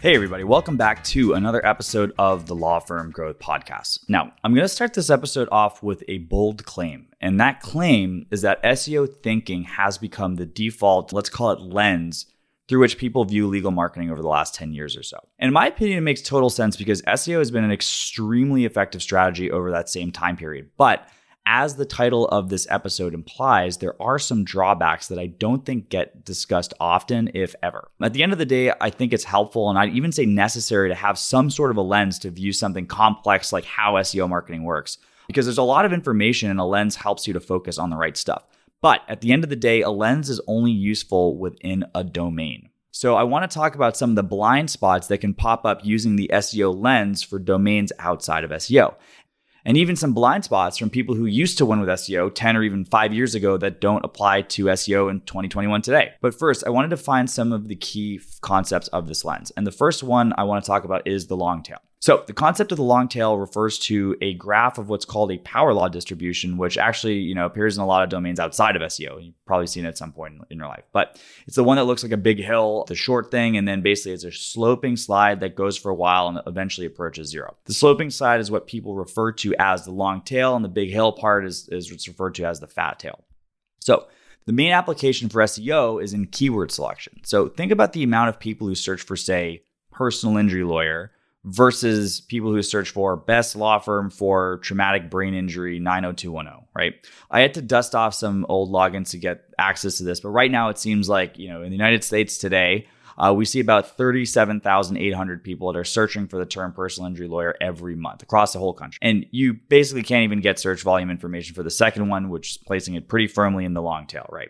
Hey, everybody, welcome back to another episode of the Law Firm Growth Podcast. Now, I'm going to start this episode off with a bold claim. And that claim is that SEO thinking has become the default, let's call it lens, through which people view legal marketing over the last 10 years or so. And in my opinion, it makes total sense because SEO has been an extremely effective strategy over that same time period. But as the title of this episode implies, there are some drawbacks that I don't think get discussed often, if ever. At the end of the day, I think it's helpful and I'd even say necessary to have some sort of a lens to view something complex like how SEO marketing works, because there's a lot of information and a lens helps you to focus on the right stuff. But at the end of the day, a lens is only useful within a domain. So I want to talk about some of the blind spots that can pop up using the SEO lens for domains outside of SEO and even some blind spots from people who used to win with SEO 10 or even 5 years ago that don't apply to SEO in 2021 today. But first, I wanted to find some of the key concepts of this lens. And the first one I want to talk about is the long tail. So, the concept of the long tail refers to a graph of what's called a power law distribution, which actually, you know, appears in a lot of domains outside of SEO. You've probably seen it at some point in your life. But it's the one that looks like a big hill, the short thing, and then basically it's a sloping slide that goes for a while and eventually approaches zero. The sloping slide is what people refer to as the long tail, and the big hill part is, is what's referred to as the fat tail. So, the main application for SEO is in keyword selection. So, think about the amount of people who search for, say, personal injury lawyer versus people who search for best law firm for traumatic brain injury 90210, right? I had to dust off some old logins to get access to this, but right now it seems like, you know, in the United States today, uh, we see about 37,800 people that are searching for the term personal injury lawyer every month across the whole country. And you basically can't even get search volume information for the second one, which is placing it pretty firmly in the long tail, right?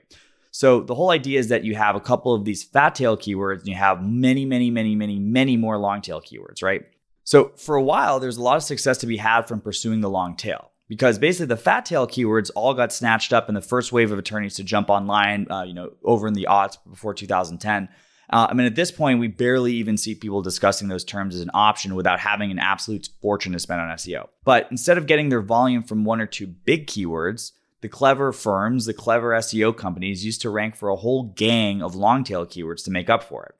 So the whole idea is that you have a couple of these fat tail keywords and you have many, many, many, many, many more long tail keywords, right? So for a while, there's a lot of success to be had from pursuing the long tail because basically the fat tail keywords all got snatched up in the first wave of attorneys to jump online, uh, you know, over in the aughts before 2010. Uh, I mean, at this point, we barely even see people discussing those terms as an option without having an absolute fortune to spend on SEO. But instead of getting their volume from one or two big keywords, the clever firms, the clever SEO companies used to rank for a whole gang of long tail keywords to make up for it.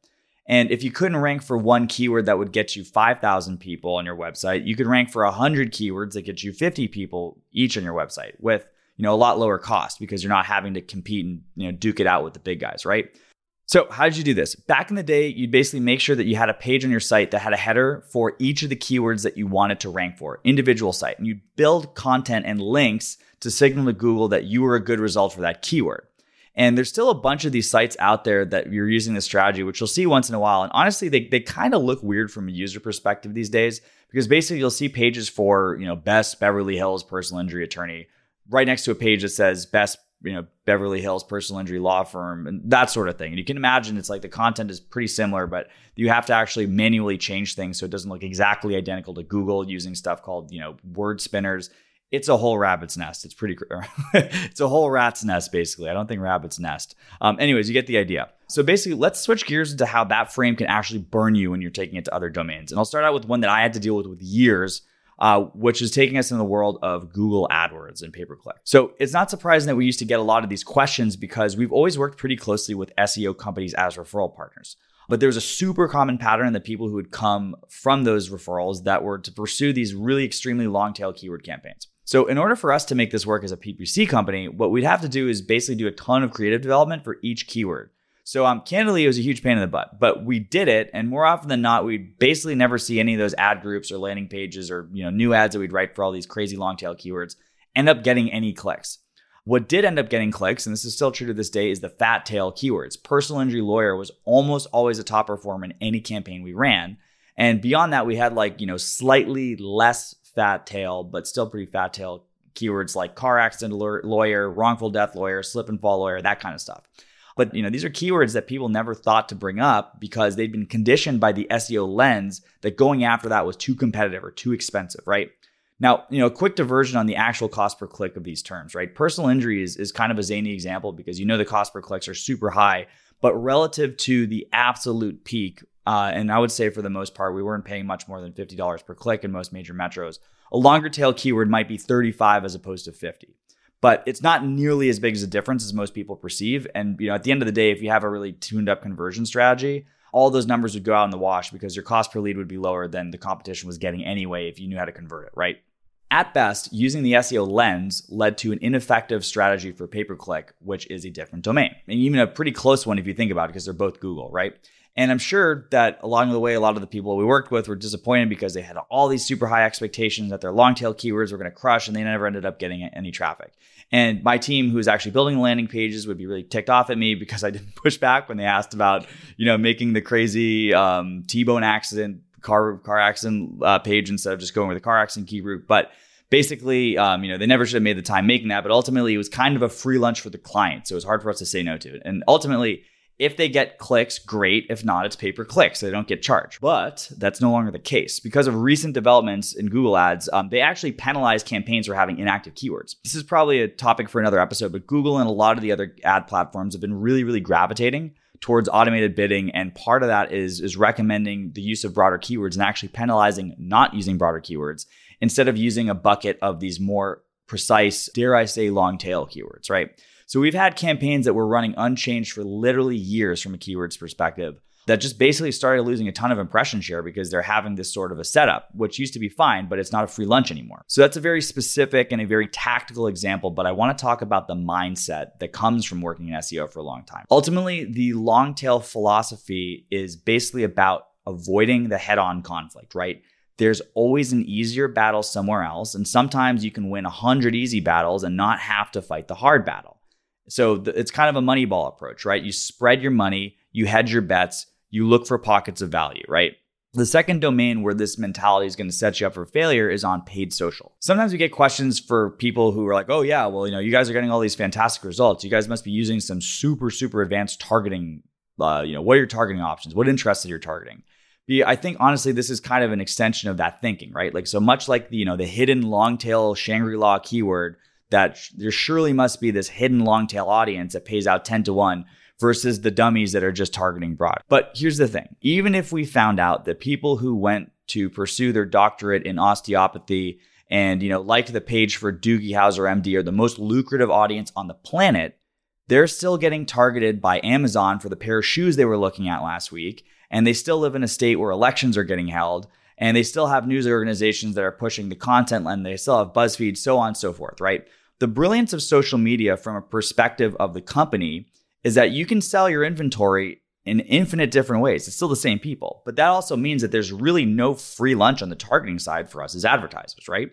And if you couldn't rank for one keyword that would get you 5,000 people on your website, you could rank for 100 keywords that get you 50 people each on your website with, you know, a lot lower cost because you're not having to compete and, you know, duke it out with the big guys, right? So, how did you do this? Back in the day, you'd basically make sure that you had a page on your site that had a header for each of the keywords that you wanted to rank for, individual site. And you'd build content and links to signal to Google that you were a good result for that keyword. And there's still a bunch of these sites out there that you're using this strategy, which you'll see once in a while. And honestly, they, they kind of look weird from a user perspective these days because basically you'll see pages for, you know, best Beverly Hills personal injury attorney right next to a page that says best, you know, Beverly Hills personal injury law firm and that sort of thing. And you can imagine it's like the content is pretty similar, but you have to actually manually change things so it doesn't look exactly identical to Google using stuff called, you know, word spinners it's a whole rabbit's nest. It's pretty, it's a whole rat's nest, basically. I don't think rabbit's nest. Um, anyways, you get the idea. So basically, let's switch gears into how that frame can actually burn you when you're taking it to other domains. And I'll start out with one that I had to deal with with years, uh, which is taking us in the world of Google AdWords and pay per click. So it's not surprising that we used to get a lot of these questions because we've always worked pretty closely with SEO companies as referral partners. But there's a super common pattern that people who would come from those referrals that were to pursue these really extremely long tail keyword campaigns. So, in order for us to make this work as a PPC company, what we'd have to do is basically do a ton of creative development for each keyword. So, um, candidly, it was a huge pain in the butt, but we did it. And more often than not, we'd basically never see any of those ad groups or landing pages or you know new ads that we'd write for all these crazy long tail keywords end up getting any clicks. What did end up getting clicks, and this is still true to this day, is the fat tail keywords. Personal injury lawyer was almost always a top performer in any campaign we ran. And beyond that, we had like, you know, slightly less fat tail, but still pretty fat tail keywords like car accident lawyer, wrongful death lawyer, slip and fall lawyer, that kind of stuff. But you know, these are keywords that people never thought to bring up because they've been conditioned by the SEO lens that going after that was too competitive or too expensive, right? Now, you know, a quick diversion on the actual cost per click of these terms, right? Personal injury is, is kind of a zany example because you know the cost per clicks are super high, but relative to the absolute peak, uh, and I would say for the most part, we weren't paying much more than $50 per click in most major metros. A longer tail keyword might be 35 as opposed to 50 but it's not nearly as big as a difference as most people perceive. And you know, at the end of the day, if you have a really tuned up conversion strategy, all those numbers would go out in the wash because your cost per lead would be lower than the competition was getting anyway if you knew how to convert it, right? At best, using the SEO lens led to an ineffective strategy for pay per click, which is a different domain. And even a pretty close one if you think about it, because they're both Google, right? And I'm sure that along the way, a lot of the people we worked with were disappointed because they had all these super high expectations that their long tail keywords were going to crush and they never ended up getting any traffic. And my team, who was actually building the landing pages, would be really ticked off at me because I didn't push back when they asked about, you know, making the crazy um, T-bone accident car car accident uh, page instead of just going with a car accident key group. But basically, um, you know, they never should have made the time making that. But ultimately, it was kind of a free lunch for the client, so it was hard for us to say no to it. And ultimately, if they get clicks, great. If not, it's pay per click, so they don't get charged. But that's no longer the case. Because of recent developments in Google Ads, um, they actually penalize campaigns for having inactive keywords. This is probably a topic for another episode, but Google and a lot of the other ad platforms have been really, really gravitating towards automated bidding and part of that is is recommending the use of broader keywords and actually penalizing not using broader keywords instead of using a bucket of these more precise dare i say long tail keywords right so we've had campaigns that were running unchanged for literally years from a keywords perspective that just basically started losing a ton of impression share because they're having this sort of a setup, which used to be fine, but it's not a free lunch anymore. So that's a very specific and a very tactical example, but I want to talk about the mindset that comes from working in SEO for a long time. Ultimately, the long tail philosophy is basically about avoiding the head on conflict, right? There's always an easier battle somewhere else, and sometimes you can win 100 easy battles and not have to fight the hard battle. So it's kind of a money ball approach, right? You spread your money, you hedge your bets, you look for pockets of value, right? The second domain where this mentality is going to set you up for failure is on paid social. Sometimes we get questions for people who are like, oh, yeah, well, you know, you guys are getting all these fantastic results. You guys must be using some super, super advanced targeting. Uh, you know, what are your targeting options? What interests are you're targeting? I think honestly, this is kind of an extension of that thinking, right? Like, so much like the, you know, the hidden long tail Shangri La keyword, that there surely must be this hidden long tail audience that pays out 10 to 1 versus the dummies that are just targeting broad. But here's the thing even if we found out that people who went to pursue their doctorate in osteopathy and you know liked the page for Doogie Howser MD are the most lucrative audience on the planet, they're still getting targeted by Amazon for the pair of shoes they were looking at last week, and they still live in a state where elections are getting held. And they still have news organizations that are pushing the content, and they still have BuzzFeed, so on and so forth, right? The brilliance of social media from a perspective of the company is that you can sell your inventory in infinite different ways. It's still the same people, but that also means that there's really no free lunch on the targeting side for us as advertisers, right?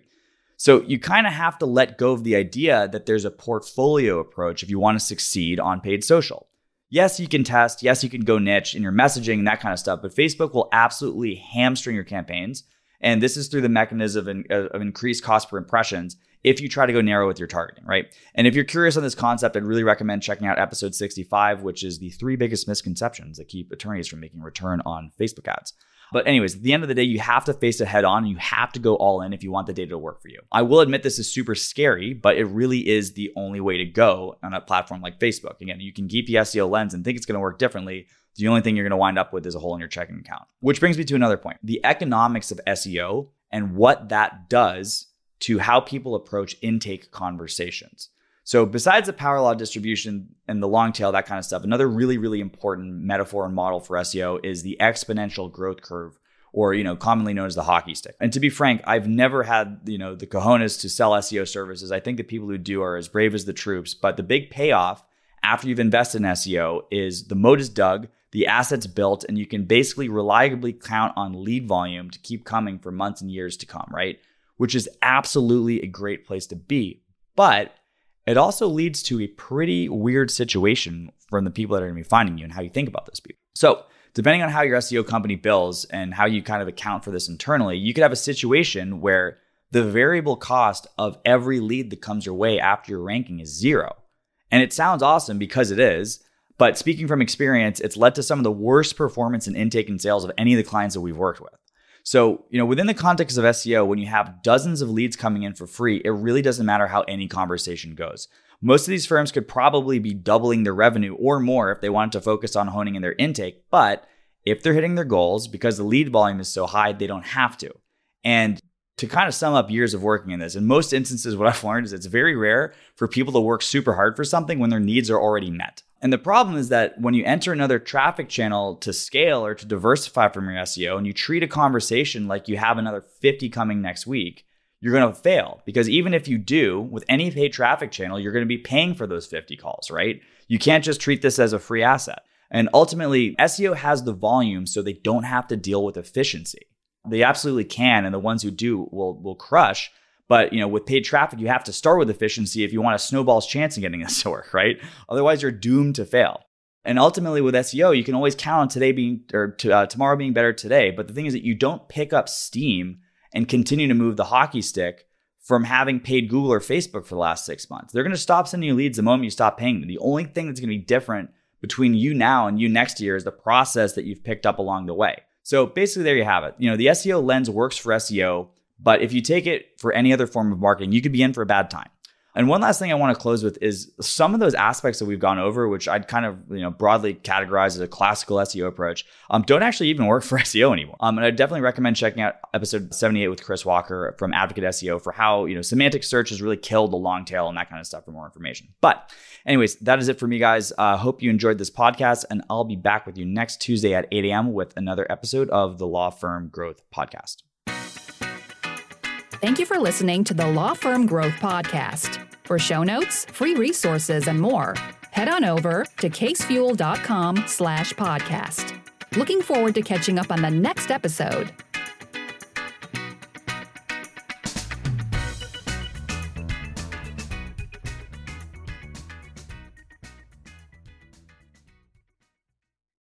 So you kind of have to let go of the idea that there's a portfolio approach if you want to succeed on paid social. Yes, you can test. Yes, you can go niche in your messaging and that kind of stuff, but Facebook will absolutely hamstring your campaigns. And this is through the mechanism of, increased cost per impressions if you try to go narrow with your targeting, right? And if you're curious on this concept, I'd really recommend checking out episode 65, which is the three biggest misconceptions that keep attorneys from making return on Facebook ads. But, anyways, at the end of the day, you have to face it head on and you have to go all in if you want the data to work for you. I will admit this is super scary, but it really is the only way to go on a platform like Facebook. Again, you can keep the SEO lens and think it's going to work differently. The only thing you're going to wind up with is a hole in your checking account. Which brings me to another point the economics of SEO and what that does to how people approach intake conversations. So, besides the power law distribution and the long tail, that kind of stuff, another really, really important metaphor and model for SEO is the exponential growth curve, or you know, commonly known as the hockey stick. And to be frank, I've never had you know the cojones to sell SEO services. I think the people who do are as brave as the troops. But the big payoff after you've invested in SEO is the moat is dug, the assets built, and you can basically reliably count on lead volume to keep coming for months and years to come. Right which is absolutely a great place to be. But it also leads to a pretty weird situation from the people that are going to be finding you and how you think about those people. So, depending on how your SEO company bills and how you kind of account for this internally, you could have a situation where the variable cost of every lead that comes your way after your ranking is zero. And it sounds awesome because it is. But speaking from experience, it's led to some of the worst performance and intake and sales of any of the clients that we've worked with. So, you know, within the context of SEO, when you have dozens of leads coming in for free, it really doesn't matter how any conversation goes. Most of these firms could probably be doubling their revenue or more if they wanted to focus on honing in their intake, but if they're hitting their goals because the lead volume is so high, they don't have to. And to kind of sum up years of working in this, in most instances, what I've learned is it's very rare for people to work super hard for something when their needs are already met. And the problem is that when you enter another traffic channel to scale or to diversify from your SEO and you treat a conversation like you have another 50 coming next week, you're going to fail because even if you do with any paid traffic channel, you're going to be paying for those 50 calls, right? You can't just treat this as a free asset. And ultimately, SEO has the volume so they don't have to deal with efficiency. They absolutely can, and the ones who do will will crush. But you know, with paid traffic, you have to start with efficiency if you want a snowball's chance in getting this to work, right? Otherwise, you're doomed to fail. And ultimately, with SEO, you can always count on today being or uh, tomorrow being better today. But the thing is that you don't pick up steam and continue to move the hockey stick from having paid Google or Facebook for the last six months. They're going to stop sending you leads the moment you stop paying them. The only thing that's going to be different between you now and you next year is the process that you've picked up along the way. So basically, there you have it. You know, the SEO lens works for SEO, but if you take it for any other form of marketing, you could be in for a bad time. And one last thing I want to close with is some of those aspects that we've gone over, which I'd kind of you know broadly categorize as a classical SEO approach, um, don't actually even work for SEO anymore. Um, and I definitely recommend checking out episode 78 with Chris Walker from Advocate SEO for how you know semantic search has really killed the long tail and that kind of stuff for more information. But anyways, that is it for me, guys. I uh, hope you enjoyed this podcast, and I'll be back with you next Tuesday at 8 a.m. with another episode of the Law Firm Growth Podcast. Thank you for listening to the Law Firm Growth Podcast. For show notes, free resources, and more, head on over to casefuel.com slash podcast. Looking forward to catching up on the next episode.